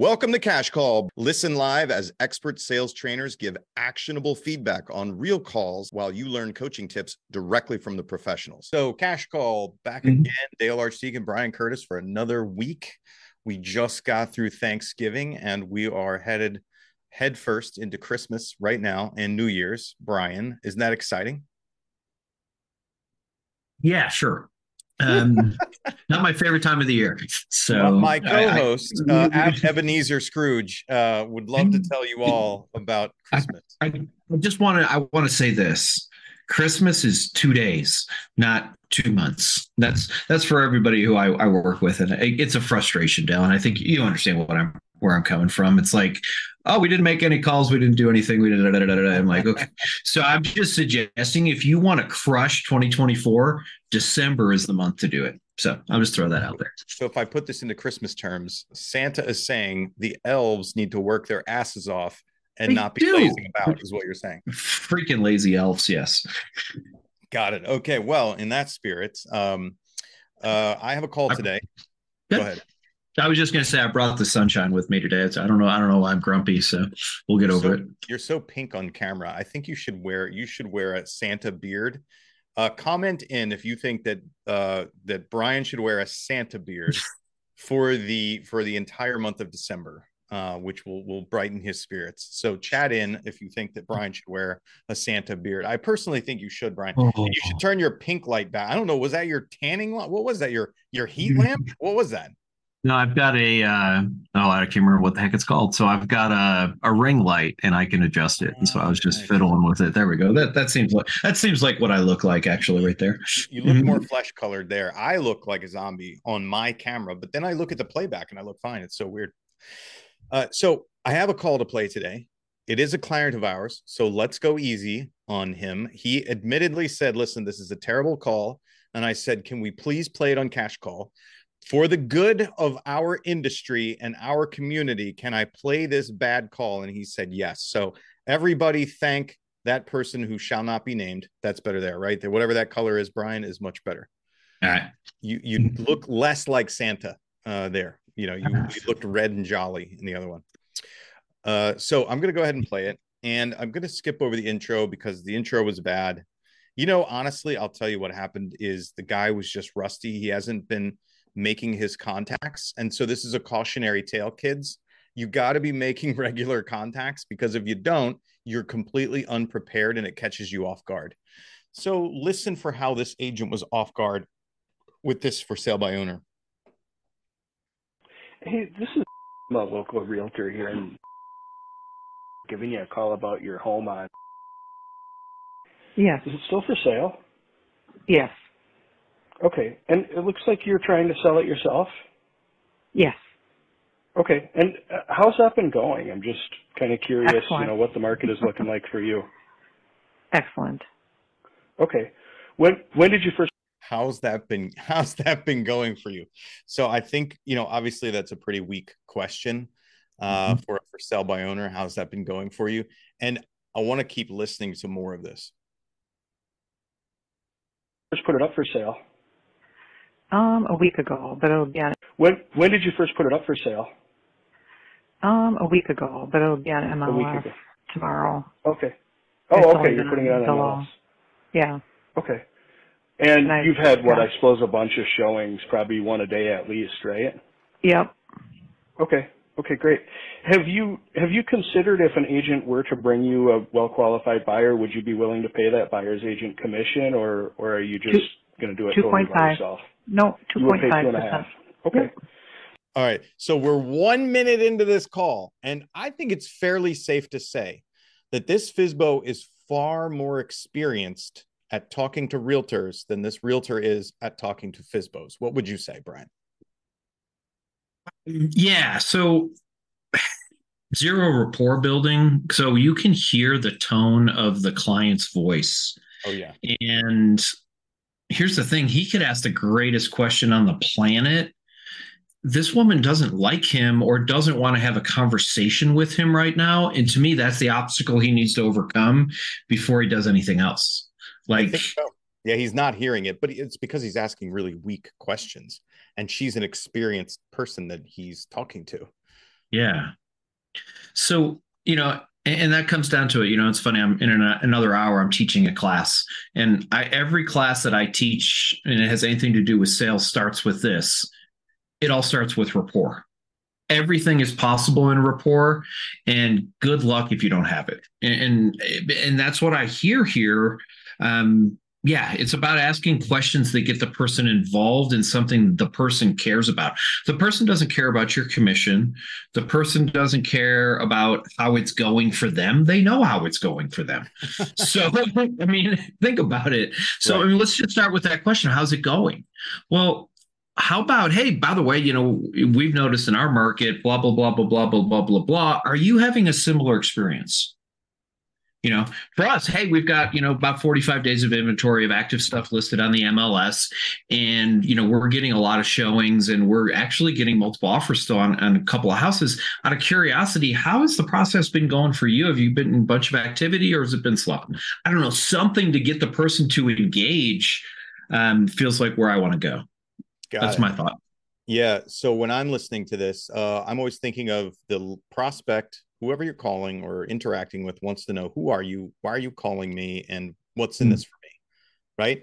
Welcome to Cash Call. Listen live as expert sales trainers give actionable feedback on real calls while you learn coaching tips directly from the professionals. So, Cash Call back Mhm. again. Dale Archdekin and Brian Curtis for another week. We just got through Thanksgiving and we are headed headfirst into Christmas right now and New Year's. Brian, isn't that exciting? Yeah, sure. Um, not my favorite time of the year. So Well, my I- I- co-host uh, Ebenezer Scrooge uh, would love to tell you all about Christmas. I, I just want to I want to say this. Christmas is two days, not two months. That's that's for everybody who I, I work with, and it, it's a frustration, Dale. And I think you understand what I'm where I'm coming from. It's like, oh, we didn't make any calls, we didn't do anything, we did. Da, da, da. I'm like, okay. So I'm just suggesting if you want to crush 2024, December is the month to do it. So I'll just throw that out there. So if I put this into Christmas terms, Santa is saying the elves need to work their asses off and They not be do. lazing about, is what you're saying. Freaking lazy elves, yes. Got it. Okay. Well, in that spirit, um, uh, I have a call today. Go ahead. I was just gonna say I brought the sunshine with me today. So I don't know. I don't know why I'm grumpy. So we'll get over So- it. You're so pink on camera. I think you should wear you should wear a Santa beard. Uh, comment in if you think that uh, that Brian should wear a Santa beard for the for the entire month of December, uh, which will will brighten his spirits. So chat in if you think that Brian should wear a Santa beard. I personally think you should, Brian. Oh. You should turn your pink light back. I don't know. Was that your tanning light? What was that? Your your heat lamp? What was that? No, I've got a uh oh, I can't remember what the heck it's called. So I've got a a ring light and I can adjust it. And so I was just fiddling with it. There we go. That that seems like that seems like what I look like actually right there. You look Mhm. more flesh colored there. I look like a zombie on my camera, but then I look at the playback and I look fine. It's so weird. Uh, so I have a call to play today. It is a client of ours, so let's go easy on him. He admittedly said, "Listen, this is a terrible call," and I said, "Can we please play it on cash call?" For the good of our industry and our community, can I play this bad call? And he said yes. So everybody thank that person who shall not be named. That's better there, right? There, whatever that color is, Brian, is much better. All right. You you look less like Santa uh, there. You know, you, you looked red and jolly in the other one. Uh, so I'm gonna go ahead and play it, and I'm gonna skip over the intro because the intro was bad. You know, honestly, I'll tell you what happened is the guy was just rusty. He hasn't been making his contacts, and so this is a cautionary tale, kids. You got to be making regular contacts because if you don't, you're completely unprepared and it catches you off guard. So listen for how this agent was off guard with this for sale by owner. Hey, this is a local realtor here and giving you a call about your home on. Yes, Is it still for sale? yes, Okay. And it looks like you're trying to sell it yourself? yes. Okay. And uh, how's that been going? I'm just kind of curious, Excellent. you know, what the market is looking like for you. Excellent. Okay. When when did you first How's that been? How's that been going for you? So I think you know, obviously, that's a pretty weak question uh, for for sale by owner. How's that been going for you? And I want to keep listening to more of this. Just put it up for sale? Um, a week ago, but it'll be on When when did you first put it up for sale? um a week ago, but it'll be on A week ago. tomorrow. Okay. Oh, only okay. You're putting it on. MLS. Yeah, Okay. And Nice. you've had what Yeah. I suppose a bunch of showings, probably one a day at least, right? yep. Okay. Okay, great. Have you have you considered if an agent were to bring you a well qualified buyer, would you be willing to pay that buyer's agent commission, or or are you just going to do it totally by 2.5. yourself? No, two You will point two and a half. percent. Okay. All right. So we're one minute into this call, and I think it's fairly safe to say that this FSBO is far more experienced at talking to realtors than this realtor is at talking to FSBOs. What would you say, Brian? Yeah. So zero rapport building. So you can hear the tone of the client's voice. Oh yeah. And here's the thing he could ask the greatest question on the planet. This woman doesn't like him or doesn't want to have a conversation with him right now. And to me, that's the obstacle he needs to overcome before he does anything else. Like, so. Yeah, he's not hearing it, but it's because he's asking really weak questions, and she's an experienced person that he's talking to. Yeah. So, you know, and, that comes down to it. You know, it's funny. I'm in an, another hour. I'm teaching a class, and I, every class that I teach, and it has anything to do with sales, starts with this. It all starts with rapport. Everything is possible in rapport, and good luck if you don't have it. And and, and that's what I hear here. Um, yeah, it's about asking questions that get the person involved in something the person cares about. The person doesn't care about your commission. The person doesn't care about how it's going for them. They know how it's going for them. so, I mean, think about it. So, right. I mean, let's just start with that question How's it going? Well, how about, hey, by the way, you know, we've noticed in our market, blah, blah, blah, blah, blah, blah, blah, blah, blah. Are you having a similar experience? You know for us hey we've got you know about 45 days of inventory of active stuff listed on the mls and you know we're getting a lot of showings and we're actually getting multiple offers still on, on a couple of houses. Out of curiosity how has the process been going for you? Have you been in a bunch of activity or has it been slow? I don't know. Something to get the person to engage um, feels like where i want to go. Got that's it. my thought. Yeah. So when i'm listening to this uh, i'm always thinking of the prospect whoever you're calling or interacting with wants to know who are you? Why are you calling me? And what's in mm-hmm. this for me? Right?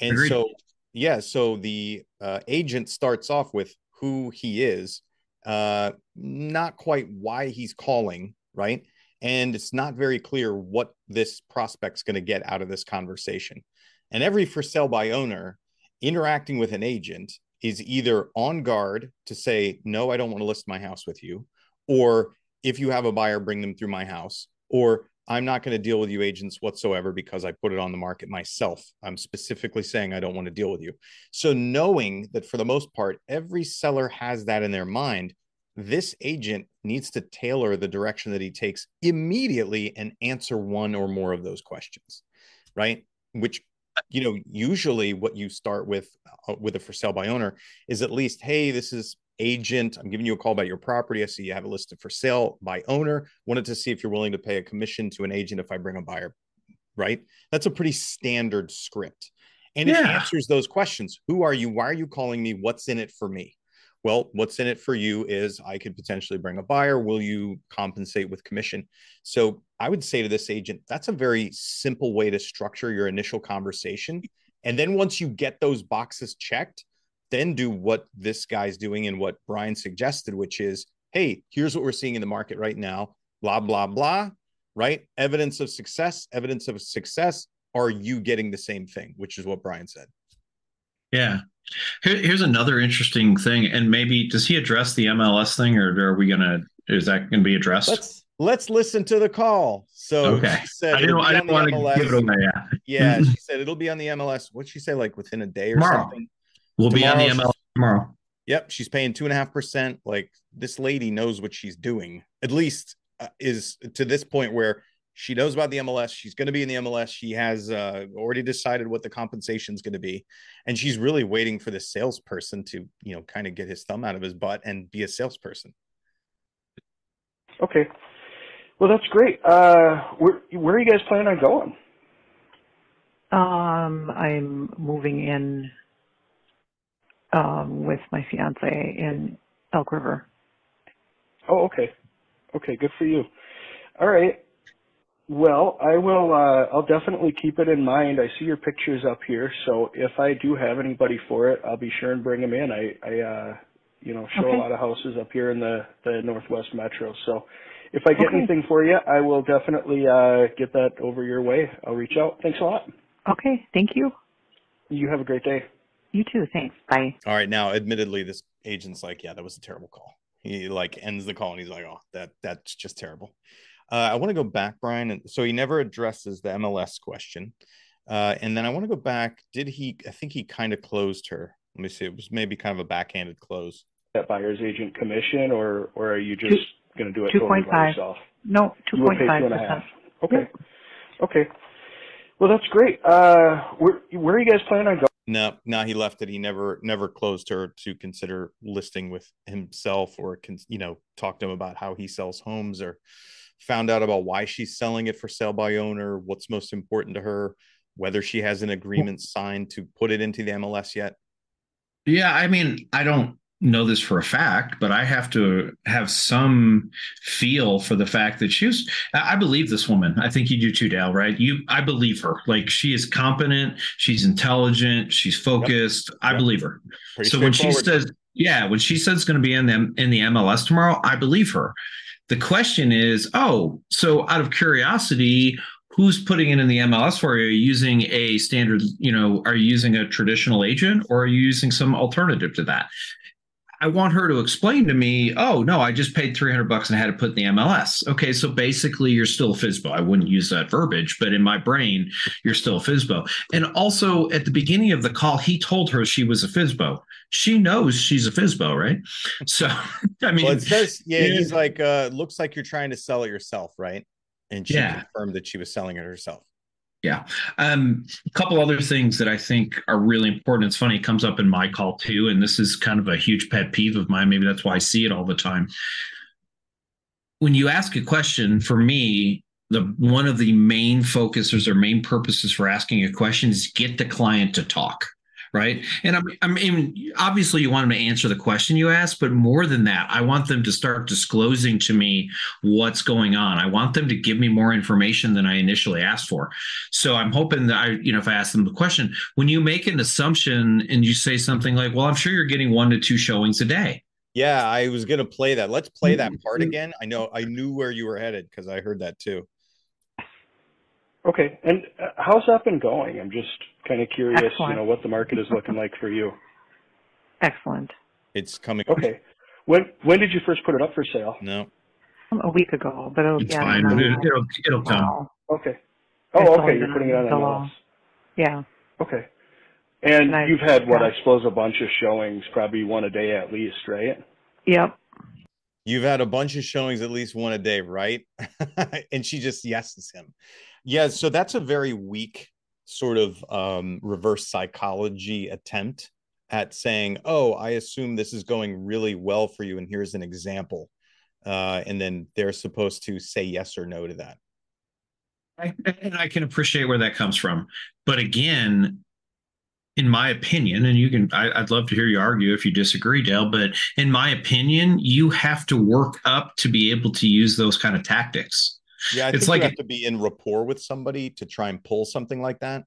And Agreed. so yeah so the uh, agent starts off with who he is uh not quite why he's calling right? And it's not very clear what this prospect's going to get out of this conversation. And every for sale by owner interacting with an agent is either on guard to say no i don't want to list my house with you or if you have a buyer, bring them through my house. Or I'm not going to deal with you agents whatsoever because I put it on the market myself. I'm specifically saying I don't want to deal with you. So, knowing that for the most part, every seller has that in their mind, this agent needs to tailor the direction that he takes immediately and answer one or more of those questions, right? Which you know usually what you start with uh, with a for sale by owner is at least hey this is agent. I'm giving you a call about your property. I see you have it listed for sale by owner. Wanted to see if you're willing to pay a commission to an agent if I bring a buyer. Right? That's a pretty standard script. And yeah. it answers those questions. Who are you? Why are you calling me? What's in it for me? Well, what's in it for you is I could potentially bring a buyer. Will you compensate with commission? So I would say to this agent, that's a very simple way to structure your initial conversation. And then once you get those boxes checked, then do what this guy's doing and what Brian suggested, which is, hey, here's what we're seeing in the market right now, blah, blah, blah, right? Evidence of success, evidence of success. Are you getting the same thing? Which is what Brian said. Yeah. Here, here's another interesting thing. And maybe does he address the MLS thing or are we going to, is that going to be addressed? Let's, let's listen to the call. So okay. she said, I didn't, I didn't want MLS. to give it away. Yeah. yeah. she said it'll be on the MLS. What'd she say? Like within a day or Tomorrow. something? We'll be on the ML tomorrow. Yep, she's paying two and a half percent. Like this lady knows what she's doing. At least uh, is to this point where she knows about the MLS. She's going to be in the MLS. She has uh, already decided what the compensation is going to be, and she's really waiting for the salesperson to, you know, kind of get his thumb out of his butt and be a salesperson. Okay, well that's great. Uh, where where are you guys planning on going? Um, I'm moving in um, with my fiance in Elk River. Oh, okay. Okay, good for you. All right. Well, I will. Uh, I'll definitely keep it in mind. I see your pictures up here, so if I do have anybody for it, I'll be sure and bring them in. I, I, uh, you know, show okay. a lot of houses up here in the the Northwest Metro. So, if I get okay. anything for you, I will definitely uh, get that over your way. I'll reach out. Thanks a lot. Okay. Thank you. You have a great day. You too. Thanks. Bye. All right. Now, admittedly, this agent's like, yeah, that was a terrible call. He like ends the call and he's like, oh, that that's just terrible. Uh, I want to go back, Brian. And so he never addresses the MLS question. Uh, and then I want to go back. Did he? I think he kind of closed her. Let me see. It was maybe kind of a backhanded close. That buyer's agent commission, or or are you just going to do it two point five? No, two point five percent. Okay. Okay. Well, that's great. Uh, where where are you guys planning on going? No, no, he left it. He never, never closed her to consider listing with himself or, you know, talk to him about how he sells homes or found out about why she's selling it for sale by owner, what's most important to her, whether she has an agreement signed to put it into the MLS yet. Yeah, I mean, I don't know this for a fact, but I have to have some feel for the fact that she was. I believe this woman. I think you do too, Dale. Right? You, I believe her. Like she is competent. She's intelligent. She's focused. Yep. I yep. believe her. Pretty so when she says, yeah, when she says it's going to be in the in the MLS tomorrow, I believe her. The question is, oh, so out of curiosity, who's putting it in the MLS for you? Are you using a standard, you know, are you using a traditional agent or are you using some alternative to that? I want her to explain to me, oh no, I just paid 300 bucks and I had to put in the MLS. Okay, so basically you're still a FSBO. I wouldn't use that verbiage, but in my brain, you're still a FSBO. And also at the beginning of the call, he told her she was a FSBO. She knows she's a FSBO, right? So I mean, well, it says, yeah, yeah, he's like, uh, looks like you're trying to sell it yourself, right? And she yeah. confirmed that she was selling it herself. Yeah. Um, a couple other things that I think are really important. It's funny, it comes up in my call too. And this is kind of a huge pet peeve of mine. Maybe that's why I see it all the time. When you ask a question, for me, the one of the main focuses or main purposes for asking a question is get the client to talk right? And I, I mean, obviously, you want them to answer the question you ask, but more than that, I want them to start disclosing to me what's going on. I want them to give me more information than I initially asked for. So I'm hoping that I, you know, if I ask them the question, when you make an assumption and you say something like, "Well, I'm sure you're getting one to two showings a day." Yeah, I was going to play that. Let's play that mm-hmm. part again. I know I knew where you were headed because I heard that too. Okay. And uh, how's that been going? I'm just kind of curious, Excellent. you know, what the market is looking like for you. Excellent. It's coming. Okay. When when did you first put it up for sale? No. Um, a week ago, but it'll, it's yeah, fine. It'll, it'll, it'll come. Wow. Okay. Oh, okay. You're putting it on the MLS. Yeah. Okay. And nice. you've had what I suppose a bunch of showings, probably one a day at least, right? Yep. You've had a bunch of showings, at least one a day, right? and she just yeses him. Yeah, so that's a very weak sort of um, reverse psychology attempt at saying, "Oh, I assume this is going really well for you, and here's an example," uh, and then they're supposed to say yes or no to that. I, and I can appreciate where that comes from, but again, in my opinion, and you can, I, would love to hear you argue if you disagree, Dale, but in my opinion, you have to work up to be able to use those kind of tactics. Yeah, I it's like you have to be in rapport with somebody to try and pull something like that.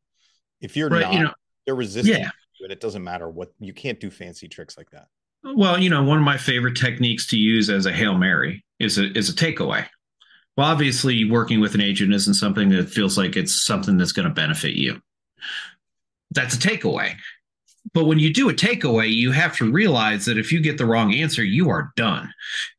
If you're right, not, you know, they're resistant yeah. it. It doesn't matter what you can't do fancy tricks like that. Well, you know, one of my favorite techniques to use as a hail mary is a is a takeaway. Well, obviously, working with an agent isn't something that feels like it's something that's going to benefit you. That's a takeaway. But when you do a takeaway, you have to realize that if you get the wrong answer, you are done.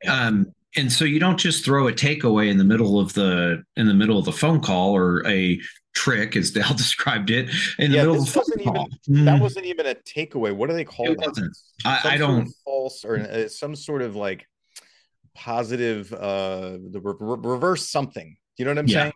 Um, and so you don't just throw a takeaway in the middle of the in the middle of the phone call or a trick as Dale described it in yeah, the middle of the phone call. Even, that mm. wasn't even a takeaway. What do they call it? Wasn't. I, I don't false or uh, some sort of like positive uh the re- reverse something you know what I'm yeah, saying?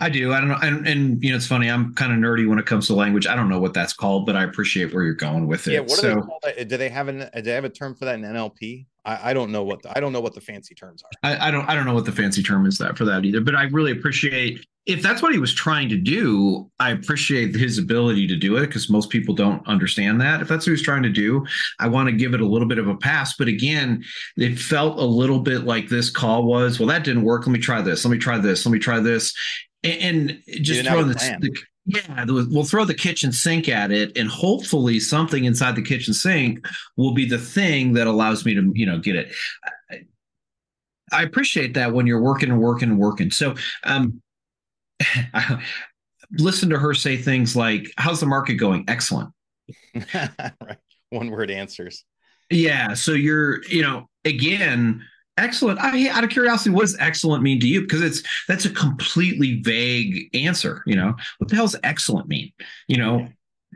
I do. I don't know. And, and, you know, it's funny. I'm kind of nerdy when it comes to language. I don't know what that's called, but I appreciate where you're going with it. Yeah. What so, do they call that? Do they have an? Do they have a term for that in NLP? I, I don't know what the, I don't know what the fancy terms are. I, I, don't. I don't know what the fancy term is that for that either. But I really appreciate if that's what he was trying to do, I appreciate his ability to do it because most people don't understand that. If that's what he's trying to do, I want to give it a little bit of a pass. But again, it felt a little bit like this call was, well, that didn't work. Let me try this. Let me try this. Let me try this. And, and just throw the, the yeah, we'll throw the kitchen sink at it, and hopefully something inside the kitchen sink will be the thing that allows me to, you know, get it. I appreciate that when you're working and working and working. So, um, listen to her say things like, "How's the market going?" Excellent. right. One word answers. Yeah. So you're, you know, again, excellent. I, out of curiosity, what does excellent mean to you? Because it's that's a completely vague answer. You know, what the hell's excellent mean? You know,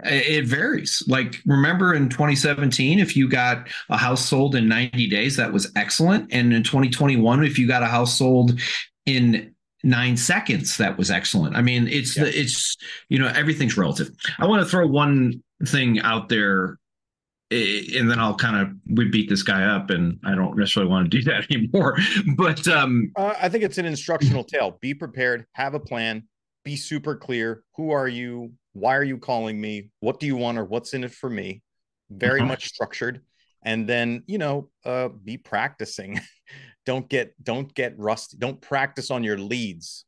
it varies. Like, remember in 2017, if you got a house sold in 90 days, that was excellent. And in 2021, if you got a house sold in nine seconds that was excellent i mean it's the it's you know everything's relative i want to throw one thing out there and then i'll kind of we beat this guy up and i don't necessarily want to do that anymore but um uh, i think it's an instructional tale. Be prepared have a plan be super clear. Who are you? Why are you calling me? What do you want or what's in it for me? Very uh-huh. much structured. And then you know uh, be practicing. Don't get don't get rusty don't practice on your leads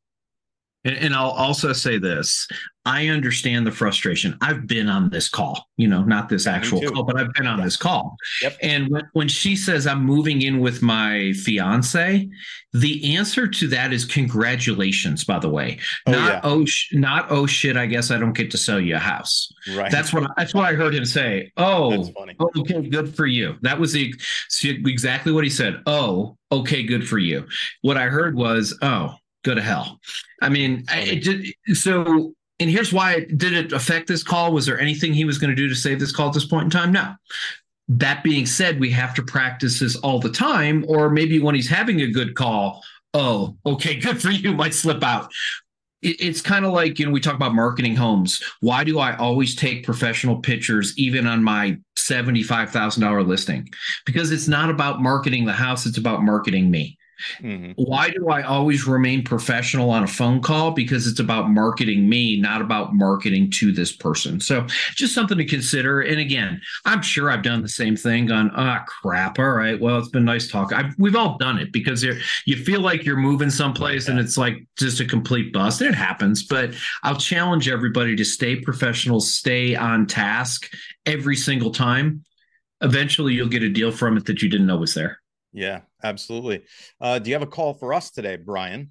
and, and I'll also say this I understand the frustration. I've been on this call, you know, not this actual call, but I've been on yeah. this call. Yep. And when, when she says I'm moving in with my fiance, the answer to that is congratulations, by the way. Oh, not yeah. oh sh- not oh shit, I guess I don't get to sell you a house. Right. That's what that's what I heard him say. Oh, oh okay, good for you. That was the, exactly what he said. Oh, okay, good for you. What I heard was, oh, go to hell. I mean, it just, so, and here's why did it affect this call? Was there anything he was going to do to save this call at this point in time? No. That being said, we have to practice this all the time, or maybe when he's having a good call, oh, okay, good for you, might slip out. it's kind of like, you know, we talk about marketing homes. Why do I always take professional pictures, even on my $75,000 listing? Because it's not about marketing the house, it's about marketing me. Mm-hmm. Why do I always remain professional on a phone call? Because it's about marketing me, not about marketing to this person. So just something to consider. And again, I'm sure I've done the same thing on, ah, crap. All right. Well, it's been nice talking. I've, we've all done it because you feel like you're moving someplace yeah. and it's like just a complete bust. And it happens, but I'll challenge everybody to stay professional, stay on task every single time. Eventually, you'll get a deal from it that you didn't know was there. Yeah, absolutely. Uh, do you have a call for us today, Brian?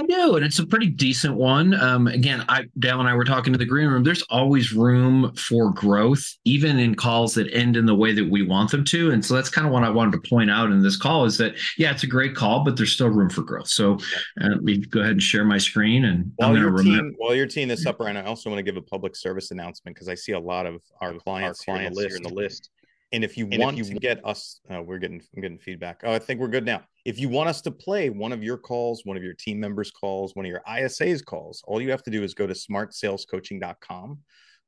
I do, and it's a pretty decent one. Um, again, I Dale and I were talking to the green room. There's always room for growth, even in calls that end in the way that we want them to. And so that's kind of what I wanted to point out in this call is that yeah, it's a great call, but there's still room for growth. So uh, let me go ahead and share my screen. And while you're teeing, while you're teeing this up, Brian, I also want to give a public service announcement because I see a lot of our clients, our clients here in the list and if you and want if you, to get us, uh, we're getting I'm getting feedback. Oh, I think we're good now. If you want us to play one of your calls, one of your team members' calls, one of your ISA's calls, all you have to do is go to smartsalescoaching.com,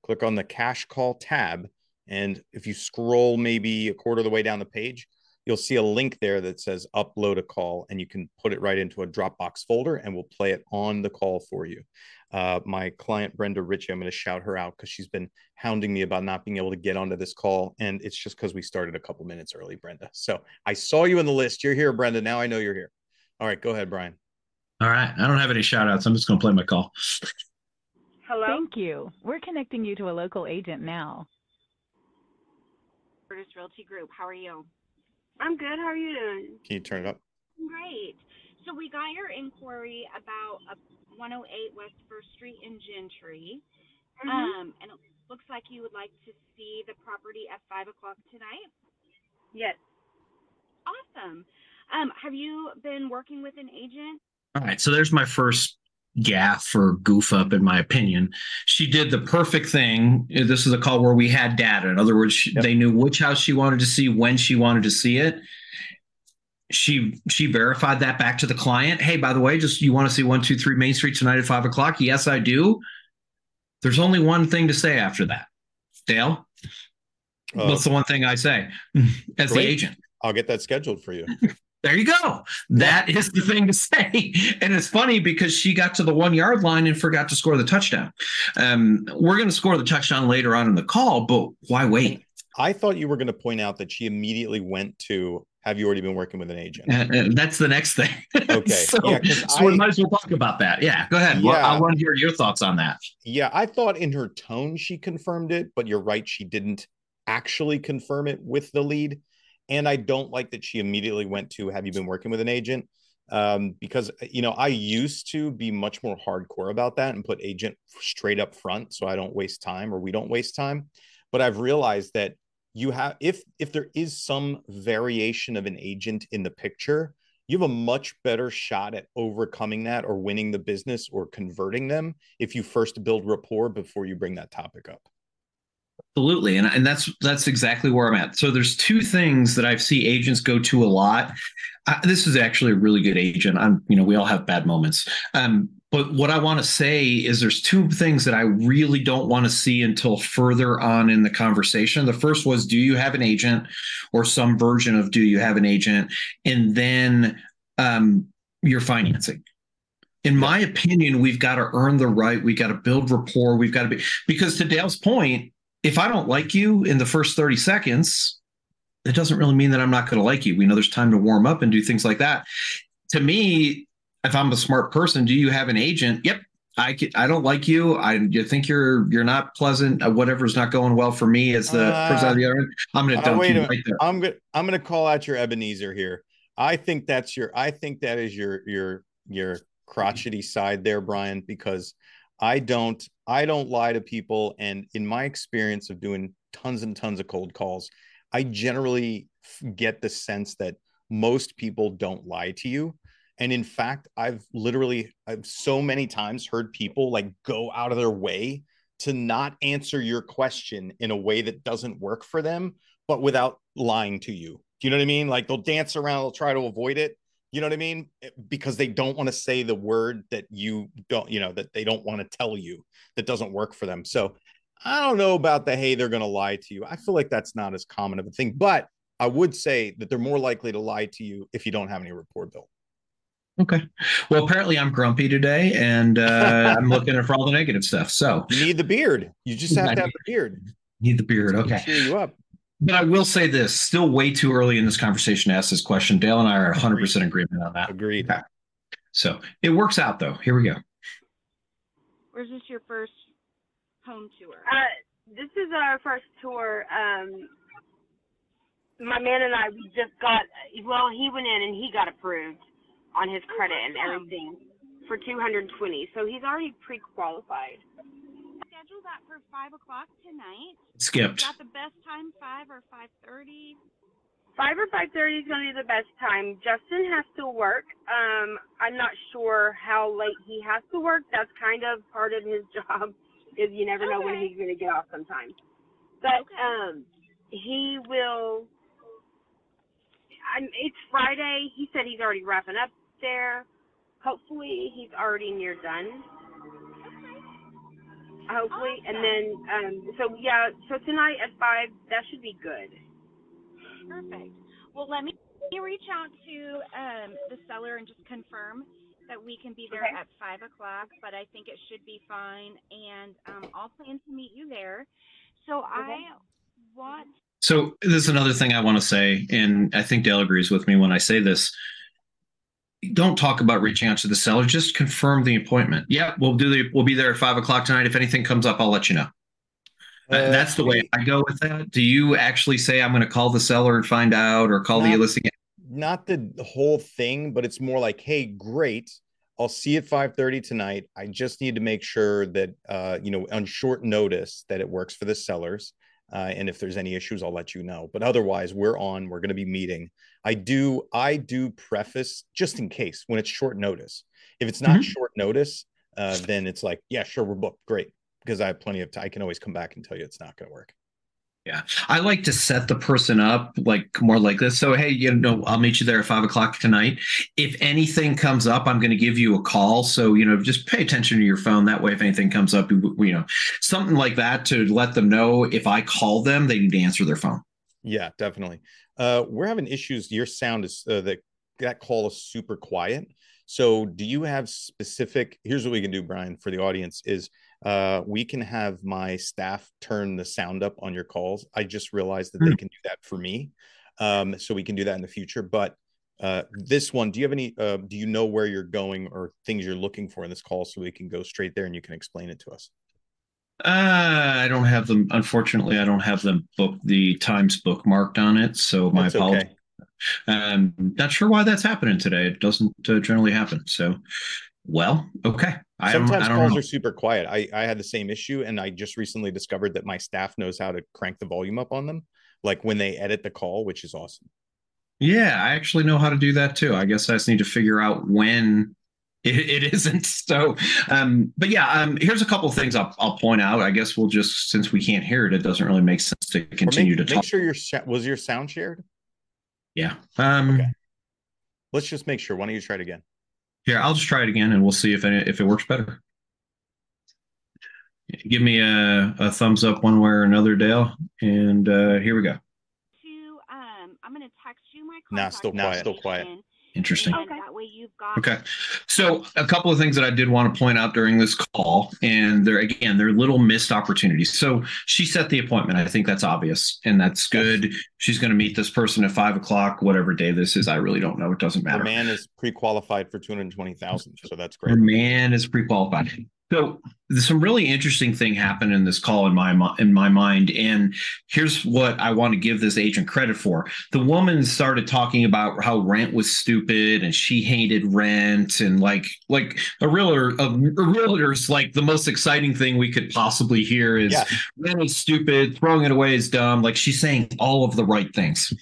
click on the cash call tab, and if you scroll maybe a quarter of the way down the page, you'll see a link there that says upload a call, and you can put it right into a Dropbox folder, and we'll play it on the call for you uh, my client Brenda Ritchie. I'm going to shout her out because she's been hounding me about not being able to get onto this call, and it's just because we started a couple minutes early, Brenda. So I saw you in the list. You're here, Brenda. Now I know you're here. All right, go ahead, Brian. All right, I don't have any shout outs. I'm just going to play my call. Hello. Thank you. We're connecting you to a local agent now. Curtis Realty Group. How are you? I'm good. How are you doing? Can you turn it up? Great. So we got your inquiry about a 108 West First Street in Gentry. Mm-hmm. Um, and it looks like you would like to see the property at five o'clock tonight. Yes. Awesome. Um, have you been working with an agent? All right. So there's my first gaff or goof up, in my opinion. She did the perfect thing. This is a call where we had data. In other words, yep. they knew which house she wanted to see, when she wanted to see it she she verified that back to the client. Hey, by the way, just you want to see one two three Main Street tonight at five o'clock? Yes, I do. There's only one thing to say after that. Dale, uh, what's the one thing I say as great. the agent? I'll get that scheduled for you. there you go. That is the thing to say. And it's funny because she got to the one yard line and forgot to score the touchdown. Um, we're going to score the touchdown later on in the call, but why wait? I thought you were going to point out that she immediately went to have you already been working with an agent? Uh, that's the next thing. Okay. so, yeah, so I, we might as well talk about that. Yeah, go ahead. Yeah, I want to hear your thoughts on that. Yeah, I thought in her tone she confirmed it, but you're right, she didn't actually confirm it with the lead. And I don't like that she immediately went to have you been working with an agent? Um, because you know, I used to be much more hardcore about that and put agent straight up front so I don't waste time or we don't waste time. But I've realized that you have if if there is some variation of an agent in the picture you have a much better shot at overcoming that or winning the business or converting them if you first build rapport before you bring that topic up absolutely and, and that's that's exactly where i'm at so there's two things that i see agents go to a lot uh, this is actually a really good agent i'm you know we all have bad moments um, but what I want to say is there's two things that I really don't want to see until further on in the conversation. The first was do you have an agent or some version of do you have an agent? And then um, your financing. In my opinion, we've got to earn the right. We've got to build rapport. We've got to be, because to Dale's point, if I don't like you in the first 30 seconds, it doesn't really mean that I'm not going to like you. We know there's time to warm up and do things like that. To me, if I'm a smart person, do you have an agent? Yep. I I don't like you. I you think you're you're not pleasant. Uh, whatever's not going well for me as the uh, person the other end. I'm going to dump uh, you right there. I'm going I'm going to call out your Ebenezer here. I think that's your I think that is your your your crotchety side there, Brian, because I don't I don't lie to people, and in my experience of doing tons and tons of cold calls, I generally get the sense that most people don't lie to you. And in fact, I've literally I've so many times heard people like go out of their way to not answer your question in a way that doesn't work for them, but without lying to you. Do you know what I mean? Like they'll dance around, they'll try to avoid it. You know what I mean? Because they don't want to say the word that you don't, you know, that they don't want to tell you that doesn't work for them. So I don't know about the hey, they're going to lie to you. I feel like that's not as common of a thing, but I would say that they're more likely to lie to you if you don't have any rapport built. Okay. Well, apparently I'm grumpy today and uh, I'm looking for all the negative stuff. So you need the beard. You just have to have the beard. Need the beard. Okay. Cheer you up. But I will say this: still way too early in this conversation to ask this question. Dale and I are 100 percent agreement on that. Agreed. Okay. So it works out, though. Here we go. Where's this your first home tour? Uh, this is our first tour. Um, my man and I, we just got. Well, he went in and he got approved on his credit and everything for 220. So he's already pre-qualified schedule that for five o'clock tonight. Skipped. Got the best time, five or five thirty. Five or five thirty is going to be the best time. Justin has to work. Um, I'm not sure how late he has to work. That's kind of part of his job. Is you never okay. know when he's going to get off sometimes. But okay. um, he will. I'm, it's Friday. He said he's already wrapping up there. Hopefully, he's already near done hopefully. Awesome. And then, um, so yeah, so tonight at five, that should be good. Perfect. Well, let me reach out to um, the seller and just confirm that we can be there okay. at five o'clock. But I think it should be fine, and um, I'll plan to meet you there. So okay. I want. So this is another thing I want to say, and I think Dale agrees with me when I say this don't talk about reaching out to the seller. Just confirm the appointment. Yeah, we'll do the. We'll be there at five o'clock tonight. If anything comes up, I'll let you know. Uh, that's the way I go with that. Do you actually say I'm going to call the seller and find out, or call not, the listing? Not the whole thing, but it's more like, hey, great. I'll see you at 5:30 tonight. I just need to make sure that uh, you know on short notice that it works for the sellers. Uh, and if there's any issues, I'll let you know. But otherwise, we're on. We're going to be meeting. I do. I do preface just in case when it's short notice. If it's not mm-hmm. short notice, uh, then it's like, yeah, sure, we're booked. Great, because I have plenty of time. I can always come back and tell you it's not going to work. Yeah, I like to set the person up like more like this. So, hey, you know, I'll meet you there at five o'clock tonight. If anything comes up, I'm going to give you a call. So, you know, just pay attention to your phone. That way, if anything comes up, you know, something like that to let them know if I call them, they need to answer their phone. Yeah, definitely. Uh, we're having issues. Your sound is uh, that that call is super quiet. So, do you have specific? Here's what we can do, Brian, for the audience is uh, we can have my staff turn the sound up on your calls. I just realized that mm-hmm. they hmm. can do that for me. Um, so we can do that in the future. But uh, this one, do you have any, uh, do you know where you're going or things you're looking for in this call so we can go straight there and you can explain it to us? Uh, I don't have them. Unfortunately, I don't have them book the times bookmarked on it. So my apologies. Okay. I'm not sure why that's happening today. It doesn't uh, generally happen. So, well, okay. I Sometimes calls know. are super quiet. I, I had the same issue, and I just recently discovered that my staff knows how to crank the volume up on them, like when they edit the call, which is awesome. Yeah, I actually know how to do that too. I guess I just need to figure out when it, it isn't. So, um, but yeah, um, here's a couple things I'll, I'll point out. I guess we'll just since we can't hear it, it doesn't really make sense to continue make, to make sure your was your sound shared. Yeah. Um, okay. Let's just make sure. Why don't you try it again? Here, I'll just try it again, and we'll see if it, if it works better. Give me a, a thumbs up one way or another, Dale. And uh, here we go. To um, I'm going to text you my. Nah, still quiet. Still quiet. Interesting. And that way you've got Okay. So a couple of things that I did want to point out during this call, and they're again, they're little missed opportunities. So she set the appointment. I think that's obvious and that's good. She's going to meet this person at five o'clock, whatever day this is. I really don't know. It doesn't The matter. man is pre-qualified for 220,000, so that's Her great. man is pre-qualified. So there's some really interesting thing happened in this call in my in my mind, and here's what I want to give this agent credit for. The woman started talking about how rent was stupid and she hated rent, and like like a realtor, a, a realtor's like the most exciting thing we could possibly hear is Yeah. rent is stupid, throwing it away is dumb. Like she's saying all of the right things.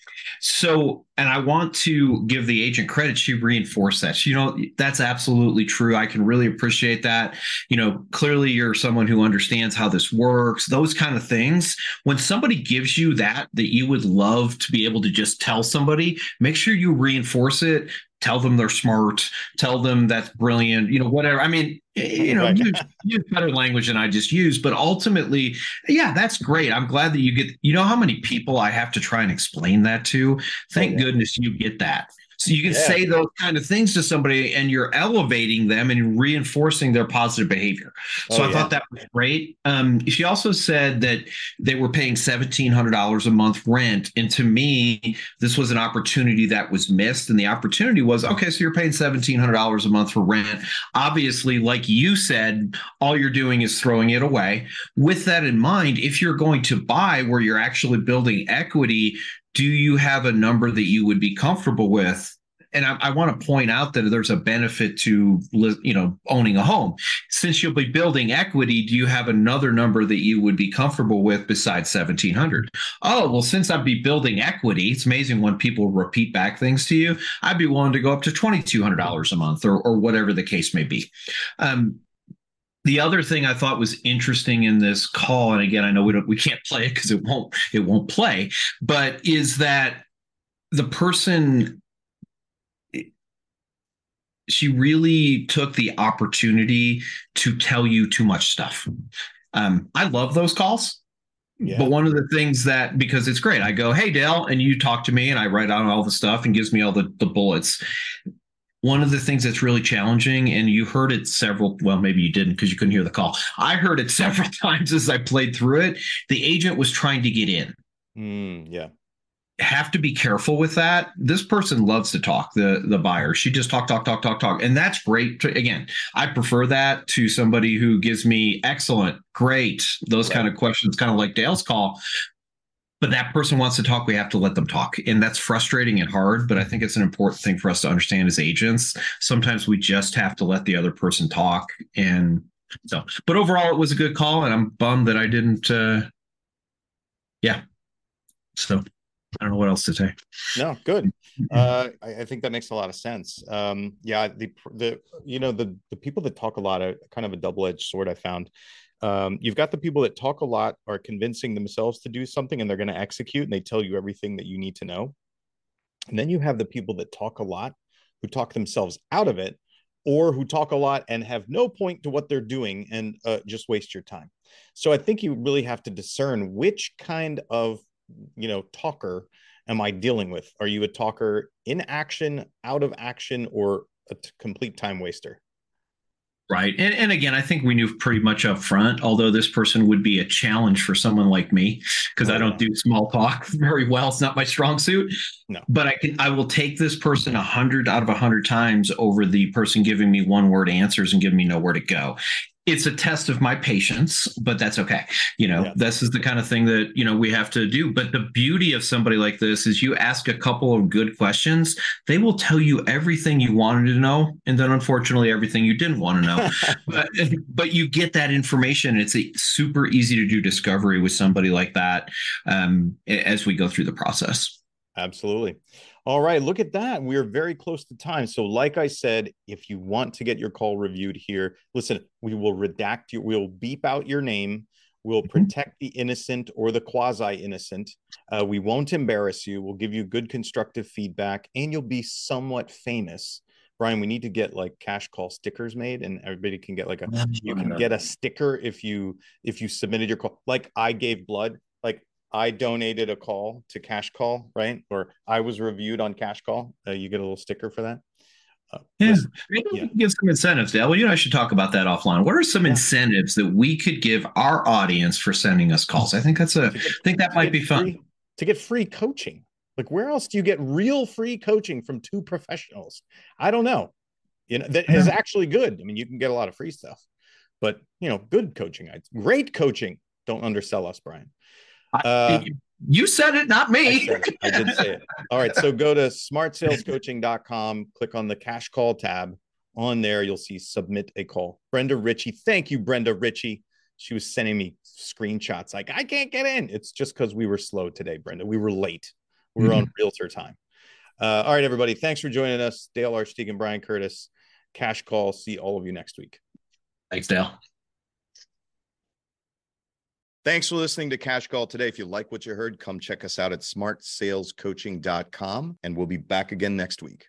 So, and I want to give the agent credit. She reinforced that. You know, that's absolutely true. I can really appreciate that. You know, clearly you're someone who understands how this works, those kind of things. When somebody gives you that, that you would love to be able to just tell somebody, make sure you reinforce it. Tell them they're smart. Tell them that's brilliant. You know, whatever. I mean, you know, Right. use, use better language than I just used. But ultimately, yeah, that's great. I'm glad that you get. You know how many people I have to try and explain that to. Thank yeah. goodness you get that. So you can Yeah. say those kind of things to somebody, and you're elevating them and reinforcing their positive behavior. So Oh, I yeah. thought that was great. Um, she also said that they were paying seventeen hundred dollars a month rent, and to me, this was an opportunity that was missed. And the opportunity was okay. So you're paying seventeen hundred dollars a month for rent. Obviously, like you said, all you're doing is throwing it away. With that in mind, if you're going to buy where you're actually building equity, do you have a number that you would be comfortable with? And I, I want to point out that there's a benefit to you know owning a home. Since you'll be building equity, do you have another number that you would be comfortable with besides 1700? Oh, well, since I'd be building equity, it's amazing when people repeat back things to you. I'd be willing to go up to $2,200 a month or, or whatever the case may be. Um, the other thing I thought was interesting in this call, and again, I know we don't we can't play it because it won't it won't play, but is that the person she really took the opportunity to tell you too much stuff. Um, I love those calls. Yeah. But one of the things that because it's great, I go, "Hey Dale," and you talk to me, and I write out all the stuff and gives me all the the bullets. One of the things that's really challenging, and you heard it several, well, maybe you didn't because you couldn't hear the call. I heard it several times as I played through it. The agent was trying to get in. Mm, yeah. Have to be careful with that. This person loves to talk, the the buyer. She just talk, talk, talk, talk, talk. And that's great. To- Again, I prefer that to somebody who gives me excellent, great, those Right. kind of questions, kind of like Dale's call. But that person wants to talk, we have to let them talk. And that's frustrating and hard, but I think it's an important thing for us to understand as agents. Sometimes we just have to let the other person talk. And so, but overall, it was a good call. And I'm bummed that I didn't, uh, yeah. So I don't know what else to say. No, good. Uh, I, think that makes a lot of sense. Um, yeah, the the you know the the people that talk a lot are kind of a double edged sword. I found. Um, you've got the people that talk a lot are convincing themselves to do something and they're going to execute and they tell you everything that you need to know. And then you have the people that talk a lot who talk themselves out of it or who talk a lot and have no point to what they're doing and uh, just waste your time. So I think you really have to discern which kind of you know talker am I dealing with? Are you a talker in action, out of action, or a complete time waster? Right. And, and again, I think we knew pretty much up front, although this person would be a challenge for someone like me because Oh, I don't do small talk very well. It's not my strong suit. No. But I can I will take this person a hundred out of a hundred times over the person giving me one word answers and giving me nowhere to go. It's a test of my patience, but that's okay. You know, Yeah. this is the kind of thing that, you know, we have to do. But the beauty of somebody like this is you ask a couple of good questions, they will tell you everything you wanted to know. And then unfortunately, everything you didn't want to know but, but you get that information. It's a super easy to do discovery with somebody like that um, as we go through the process. Absolutely. All right, look at that. We're very close to time. So, like I said, if you want to get your call reviewed here, listen, we will redact you, we'll beep out your name, we'll protect the innocent or the quasi innocent. Uh, we won't embarrass you. We'll give you good constructive feedback, and you'll be somewhat famous. Brian, we need to get like cash call stickers made, and everybody can get like a you can get a sticker if you if you submitted your call like i gave blood like I donated a call to Cash Call, right? Or I was reviewed on Cash Call. Uh, you get a little sticker for that. Uh, yeah. yeah. give some incentives, Dale. Well, you know, I should talk about that offline. What are some yeah. incentives that we could give our audience for sending us calls? I think that's a. Get, I think that might be fun free, to get free coaching. Like, where else do you get real free coaching from two professionals? I don't know. You know that is actually good. I mean, you can get a lot of free stuff, but you know, good coaching, great coaching. Don't undersell us, Brian. Uh, you said it, not me. I, I, did say it. All right. So go to smartsalescoaching.com, click on the cash call tab. On there, you'll see submit a call. Brenda Ritchie. Thank you, Brenda Ritchie. She was sending me screenshots like, I can't get in. It's just because we were slow today, Brenda. We were late. We were mm-hmm. on realtor time. Uh, all right, everybody. Thanks for joining us. Dale Archdekin, Brian Curtis. Cash call. See all of you next week. Thanks, Dale. Thanks for listening to Cash Call today. If you like what you heard, come check us out at smartsalescoaching.com and we'll be back again next week.